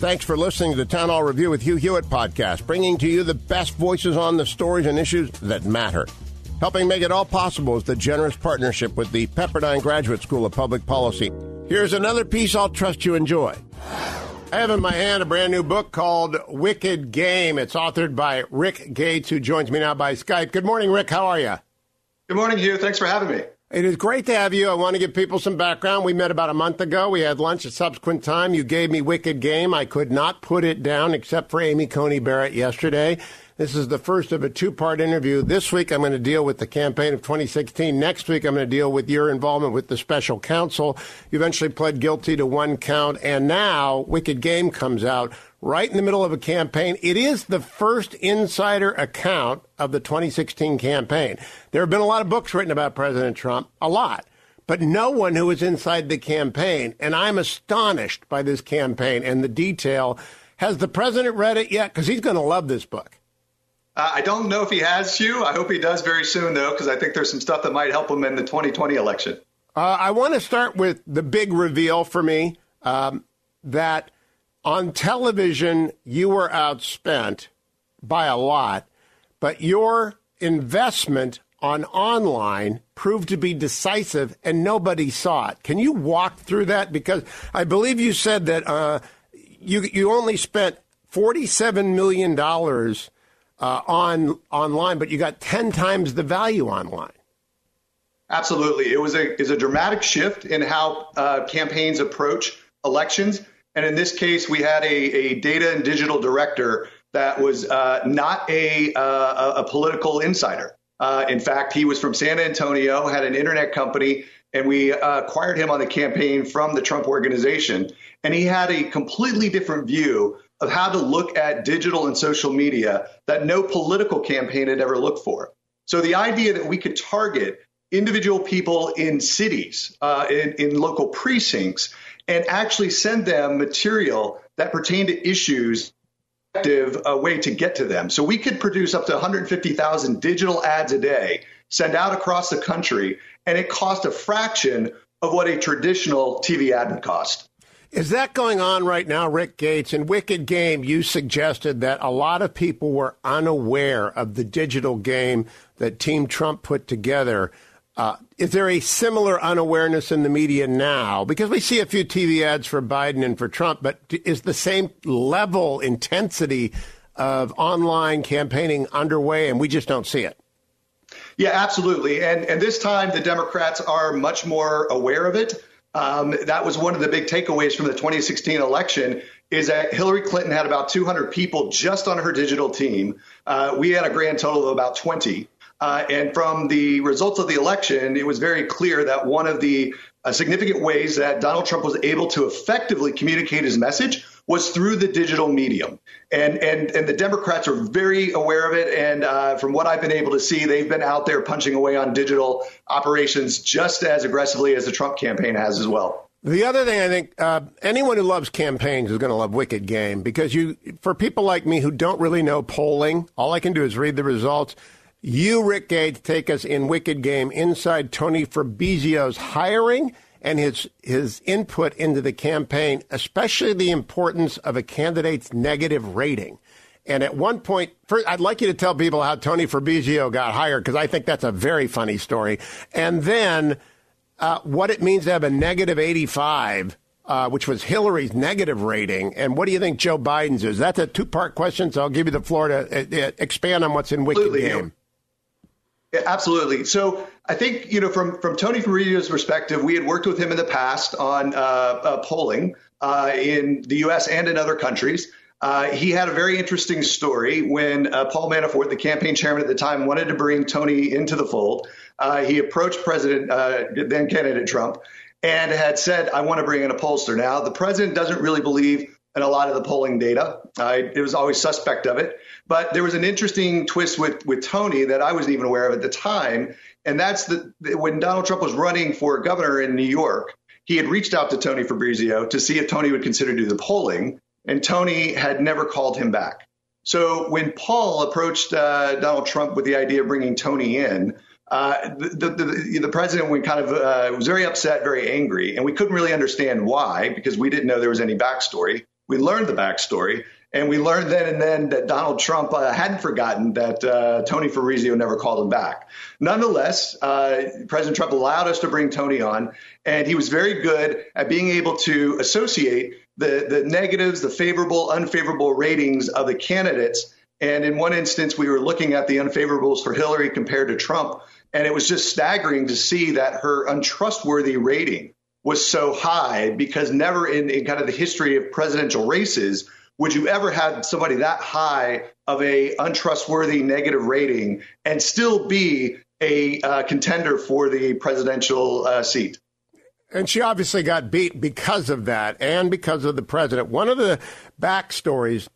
Thanks for listening to the Town Hall Review with Hugh Hewitt podcast, bringing to you the best voices on the stories and issues that matter. Helping make it all possible is the generous partnership with the Pepperdine Graduate School of Public Policy. Here's another piece I'll trust you enjoy. I have in my hand a brand new book called Wicked Game. It's authored by Rick Gates, who joins me now by Skype. Good morning, Rick. How are you? Good morning, Hugh. Thanks for having me. It is great to have you. I want to give people some background. We met about a month ago. We had lunch at subsequent time. You gave me Wicked Game. I could not put it down except for Amy Coney Barrett yesterday. This is the first of a two part interview. This week, I'm going to deal with the campaign of 2016. Next week, I'm going to deal with your involvement with the special counsel. You eventually pled guilty to one count, and now Wicked Game comes out right in the middle of a campaign. It is the first insider account of the 2016 campaign. There have been a lot of books written about President Trump, a lot, but no one who was inside the campaign. And I'm astonished by this campaign and the detail. Has the president read it yet? Because he's going to love this book. Uh, I don't know if he has, Hugh. I hope he does very soon, though, because I think there's some stuff that might help him in the 2020 election. Uh, I want to start with the big reveal for me um, that on television, you were outspent by a lot, but your investment on online proved to be decisive and nobody saw it. Can you walk through that? Because I believe you said that uh, you, you only spent $47 million uh, on online, but you got 10 times the value online. Absolutely. It was a, is a dramatic shift in how uh, campaigns approach elections. And in this case, we had a, a data and digital director that was uh, not a, uh, a political insider. Uh, in fact, he was from San Antonio, had an internet company, and we uh, acquired him on the campaign from the Trump organization. And he had a completely different view of how to look at digital and social media that no political campaign had ever looked for. So the idea that we could target individual people in cities, uh, in, in local precincts, and actually send them material that pertain to issues a uh, way to get to them. So we could produce up to 150,000 digital ads a day, send out across the country, and it cost a fraction of what a traditional TV ad would cost. Is that going on right now, Rick Gates? In Wicked Game, you suggested that a lot of people were unaware of the digital game that Team Trump put together. Uh, is there a similar unawareness in the media now? Because we see a few TV ads for Biden and for Trump, but is the same level intensity of online campaigning underway and we just don't see it? Yeah, absolutely. And and this time the Democrats are much more aware of it. Um, that was one of the big takeaways from the 2016 election is that Hillary Clinton had about 200 people just on her digital team. Uh, we had a grand total of about 20. Uh, and from the results of the election, it was very clear that one of the uh, significant ways that Donald Trump was able to effectively communicate his message was through the digital medium. And, and, and the Democrats are very aware of it. And uh, from what I've been able to see, they've been out there punching away on digital operations just as aggressively as the Trump campaign has as well. The other thing I think uh, anyone who loves campaigns is going to love Wicked Game because you, for people like me who don't really know polling, all I can do is read the results. You, Rick Gates, take us in Wicked Game inside Tony Fabrizio's hiring and his his input into the campaign, especially the importance of a candidate's negative rating. And at one point, first, I'd like you to tell people how Tony Fabrizio got hired because I think that's a very funny story. And then uh, what it means to have a negative 85 uh, which was Hillary's negative rating, and what do you think Joe Biden's is? That's a two part question, so I'll give you the floor to uh, uh expand on what's in Wicked Absolutely. Game. Yeah, absolutely. So I think you know from from Tony Fabrizio's perspective, we had worked with him in the past on uh, uh, polling uh, in the U.S. and in other countries. Uh, he had a very interesting story when uh, Paul Manafort, the campaign chairman at the time, wanted to bring Tony into the fold. Uh, he approached President then candidate Trump and had said, I want to bring in a pollster. Now, the president doesn't really believe in a lot of the polling data. Uh, it was always suspect of it. But there was an interesting twist with, with Tony that I wasn't even aware of at the time. And that's that when Donald Trump was running for governor in New York, he had reached out to Tony Fabrizio to see if Tony would consider do the polling. And Tony had never called him back. So when Paul approached uh, Donald Trump with the idea of bringing Tony in, uh, the, the, the, president went kind of uh, was very upset, very angry, and we couldn't really understand why because we didn't know there was any backstory. We learned the backstory, and we learned then and then that Donald Trump uh, hadn't forgotten that uh, Tony Fabrizio never called him back. Nonetheless, uh, President Trump allowed us to bring Tony on, and he was very good at being able to associate the, the negatives, the favorable, unfavorable ratings of the candidates. And in one instance, we were looking at the unfavorables for Hillary compared to Trump. And it was just staggering to see that her untrustworthy rating was so high because never in, in kind of the history of presidential races would you ever have somebody that high of a untrustworthy negative rating and still be a uh, contender for the presidential uh, seat. And she obviously got beat because of that and because of the president. One of the backstories,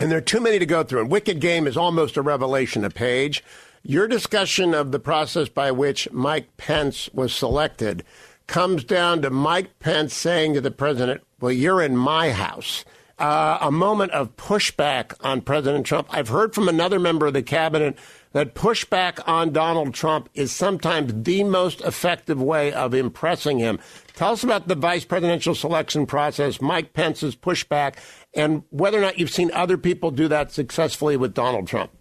and there are too many to go through, and Wicked Game is almost a revelation a page. Your discussion of the process by which Mike Pence was selected comes down to Mike Pence saying to the president, Well, you're in my house. Uh, a moment of pushback on President Trump. I've heard from another member of the cabinet that pushback on Donald Trump is sometimes the most effective way of impressing him. Tell us about the vice presidential selection process, Mike Pence's pushback, and whether or not you've seen other people do that successfully with Donald Trump.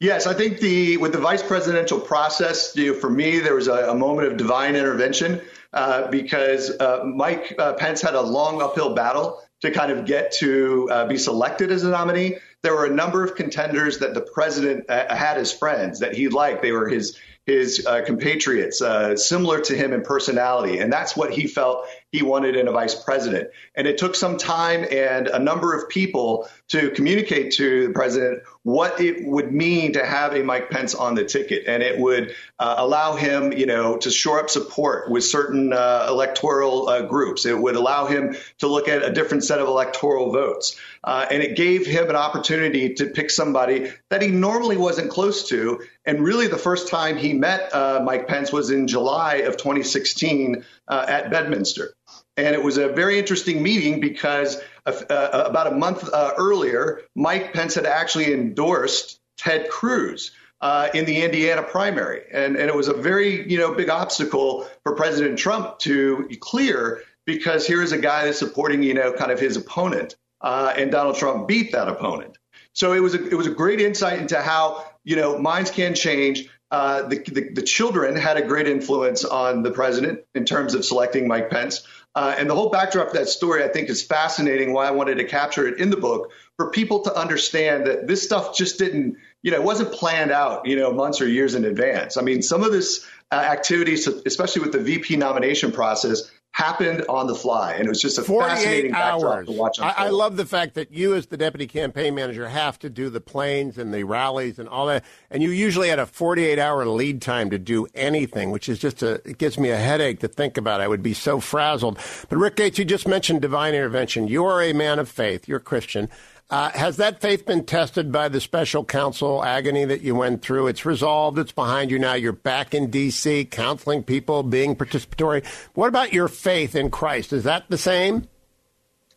Yes, I think the with the vice presidential process, you know, for me, there was a, a moment of divine intervention uh, because uh, Mike uh, Pence had a long uphill battle to kind of get to uh, be selected as a nominee. There were a number of contenders that the president uh, had as friends that he liked. They were his his uh, compatriots, similar to him in personality. And that's what he felt he wanted in a vice president. And it took some time and a number of people to communicate to the president what it would mean to have a Mike Pence on the ticket. And it would uh, allow him, you know, to shore up support with certain uh, electoral uh, groups. It would allow him to look at a different set of electoral votes. Uh, and it gave him an opportunity to pick somebody that he normally wasn't close to. And really, the first time he met uh, Mike Pence was in July of 2016 uh, at Bedminster. And it was a very interesting meeting because uh, uh, about a month uh, earlier, Mike Pence had actually endorsed Ted Cruz. Uh, in the Indiana primary, and, and it was a very you know big obstacle for President Trump to clear because here is a guy that's supporting you know kind of his opponent, uh, and Donald Trump beat that opponent. So it was a, it was a great insight into how you know minds can change. Uh, the, the, the, children had a great influence on the president in terms of selecting Mike Pence. Uh, and the whole backdrop of that story, I think, is fascinating. Why I wanted to capture it in the book for people to understand that this stuff just didn't, you know, it wasn't planned out, you know, months or years in advance. I mean, some of this uh, activities, especially with the VP nomination process, happened on the fly, and it was just a fascinating hours. to watch. I, I, love the fact that you, as the deputy campaign manager, have to do the planes and the rallies and all that, and you usually had a 48-hour lead time to do anything, which is just a it gives me a headache to think about. I would be so frazzled. But Rick Gates, you just mentioned divine intervention. You are a man of faith. You're Christian. Uh, has that faith been tested by the special counsel agony that you went through? It's resolved. It's behind you now. You're back in D.C., counseling people, being participatory. What about your faith in Christ? Is that the same?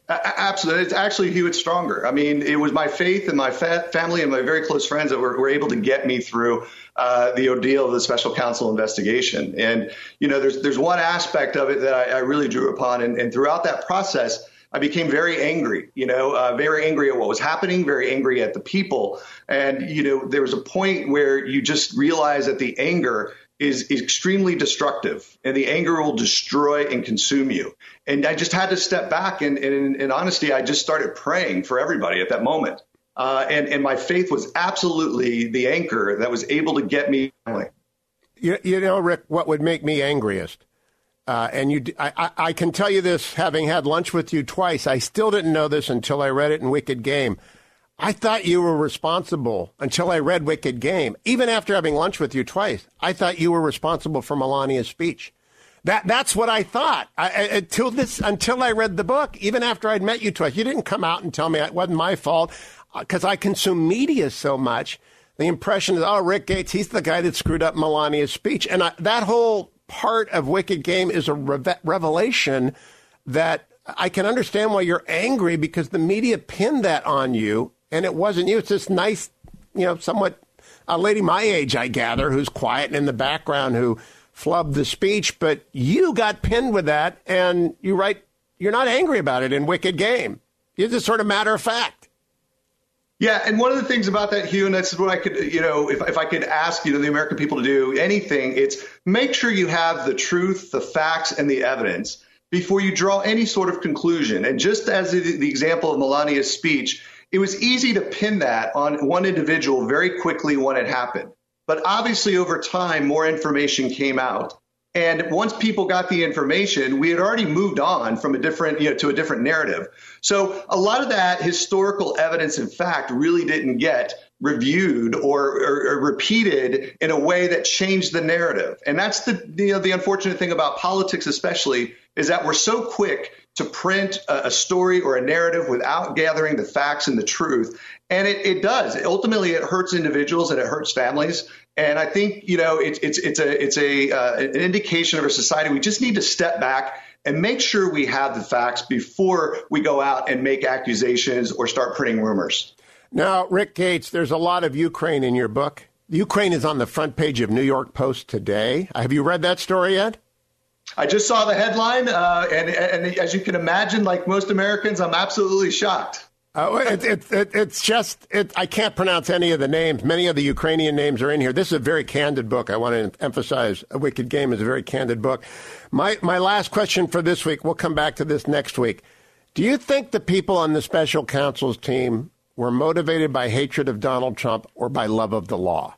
Absolutely. It's actually huge stronger. I mean, it was my faith and my fa- family and my very close friends that were, were able to get me through uh, the ordeal of the special counsel investigation. And, you know, there's, there's one aspect of it that I, I really drew upon. And, and throughout that process, I became very angry, you know, uh, very angry at what was happening, very angry at the people. And, you know, there was a point where you just realize that the anger is, extremely destructive and the anger will destroy and consume you. And I just had to step back and, in, honesty, I just started praying for everybody at that moment. Uh, and, and my faith was absolutely the anchor that was able to get me. You, you know, Rick, what would make me angriest uh, and you, I, I can tell you this, having had lunch with you twice, I still didn't know this until I read it in Wicked Game. I thought you were responsible until I read Wicked Game. Even after having lunch with you twice, I thought you were responsible for Melania's speech. That that's what I thought I, until this until I read the book. Even after I'd met you twice, you didn't come out and tell me it wasn't my fault because uh, I consume media so much. The impression is, oh, Rick Gates, he's the guy that screwed up Melania's speech, and I, that whole part of Wicked Game is a revelation that I can understand why you're angry because the media pinned that on you, and it wasn't you. It's this nice, you know, somewhat a lady my age, I gather, who's quiet and in the background who flubbed the speech, but you got pinned with that, and you write you're not angry about it in Wicked Game. It's just sort of matter of fact. Yeah, and one of the things about that, Hugh, and that's what I could, you know, if, if I could ask, you know, the American people to do anything, it's make sure you have the truth, the facts, and the evidence before you draw any sort of conclusion. And just as the, the example of Melania's speech, it was easy to pin that on one individual very quickly when it happened. But obviously, over time, more information came out. And once people got the information, we had already moved on from a different, you know, to a different narrative. So a lot of that historical evidence and fact really didn't get reviewed or, or, or, repeated in a way that changed the narrative. And that's the you know the unfortunate thing about politics, especially, is that we're so quick to print a, a story or a narrative without gathering the facts and the truth. And it, it does. Ultimately, it hurts individuals and it hurts families. And I think you know it's it's it's a it's a uh, an indication of a society. We just need to step back and make sure we have the facts before we go out and make accusations or start printing rumors. Now, Rick Gates, there's a lot of Ukraine in your book. Ukraine is on the front page of New York Post today. Have you read that story yet? I just saw the headline, uh, and, and as you can imagine, like most Americans, I'm absolutely shocked. Uh, it, it, it, it's just, I can't pronounce any of the names. Many of the Ukrainian names are in here. This is a very candid book. I want to emphasize A Wicked Game is a very candid book. My, my last question for this week, we'll come back to this next week. Do you think the people on the special counsel's team were motivated by hatred of Donald Trump or by love of the law?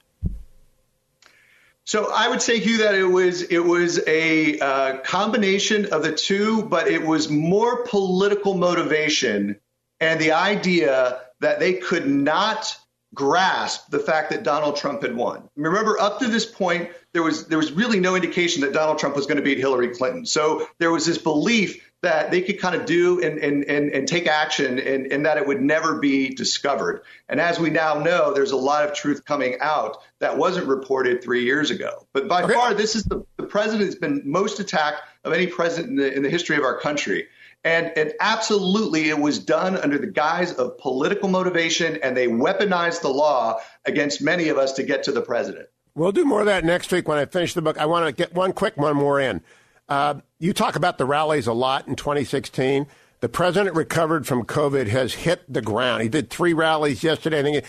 So I would say, Hugh, that it was it was a uh, combination of the two, but it was more political motivation and the idea that they could not grasp the fact that Donald Trump had won. Remember, up to this point, there was there was really no indication that Donald Trump was going to beat Hillary Clinton. So there was this belief that they could kind of do and, and, and, and take action and, and that it would never be discovered. And as we now know, there's a lot of truth coming out that wasn't reported three years ago. But by okay. far, this is the, the president has been most attacked of any president in the, in the history of our country. And, absolutely, it was done under the guise of political motivation, and they weaponized the law against many of us to get to the president. We'll do more of that next week when I finish the book. I want to get one quick one more in. Uh, you talk about the rallies a lot in 2016. The president recovered from COVID has hit the ground. He did three rallies yesterday. I think.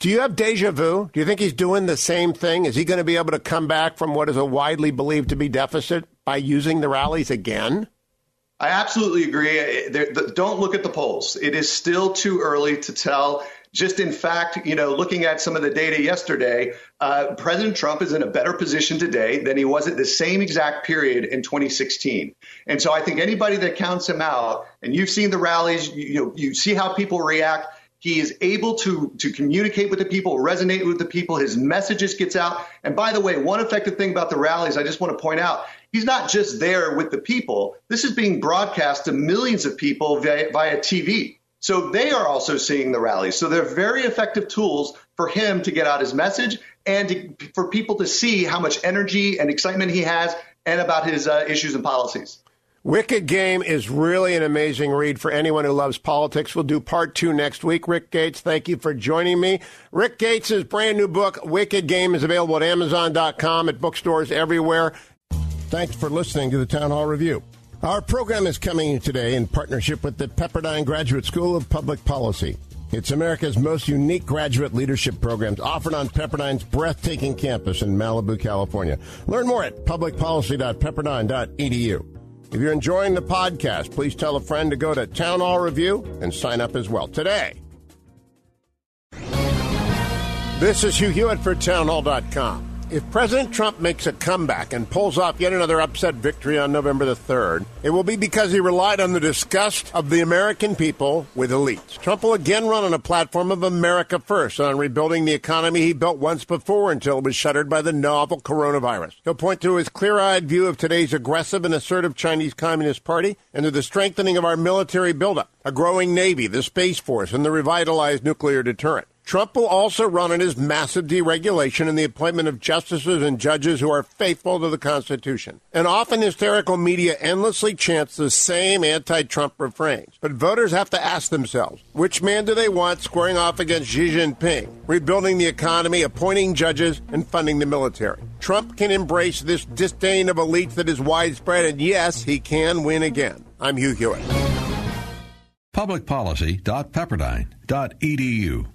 Do you have deja vu? Do you think he's doing the same thing? Is he going to be able to come back from what is a widely believed to be deficit by using the rallies again? I absolutely agree. Don't look at the polls. It is still too early to tell. Just in fact, you know, looking at some of the data yesterday, uh, President Trump is in a better position today than he was at the same exact period in 2016. And so I think anybody that counts him out, and you've seen the rallies, you, you know, you see how people react. He is able to to communicate with the people, resonate with the people. His messages gets out. And by the way, one effective thing about the rallies, I just want to point out, he's not just there with the people. This is being broadcast to millions of people via, via TV. So they are also seeing the rallies. So they're very effective tools for him to get out his message and to, for people to see how much energy and excitement he has and about his uh, issues and policies. Wicked Game is really an amazing read for anyone who loves politics. We'll do part two next week. Rick Gates, thank you for joining me. Rick Gates' brand new book, Wicked Game, is available at Amazon.com, at bookstores everywhere. Thanks for listening to the Town Hall Review. Our program is coming today in partnership with the Pepperdine Graduate School of Public Policy. It's America's most unique graduate leadership programs offered on Pepperdine's breathtaking campus in Malibu, California. Learn more at publicpolicy.pepperdine.edu. If you're enjoying the podcast, please tell a friend to go to Town Hall Review and sign up as well today. This is Hugh Hewitt for townhall.com. If President Trump makes a comeback and pulls off yet another upset victory on November the 3rd, it will be because he relied on the disgust of the American people with elites. Trump will again run on a platform of America first on rebuilding the economy he built once before until it was shuttered by the novel coronavirus. He'll point to his clear eyed view of today's aggressive and assertive Chinese Communist Party and to the strengthening of our military buildup, a growing Navy, the Space Force, and the revitalized nuclear deterrent. Trump will also run on his massive deregulation and the appointment of justices and judges who are faithful to the Constitution. And often hysterical media endlessly chants the same anti Trump refrains. But voters have to ask themselves which man do they want squaring off against Xi Jinping, rebuilding the economy, appointing judges, and funding the military? Trump can embrace this disdain of elites that is widespread, and yes, he can win again. I'm Hugh Hewitt. Publicpolicy.pepperdine.edu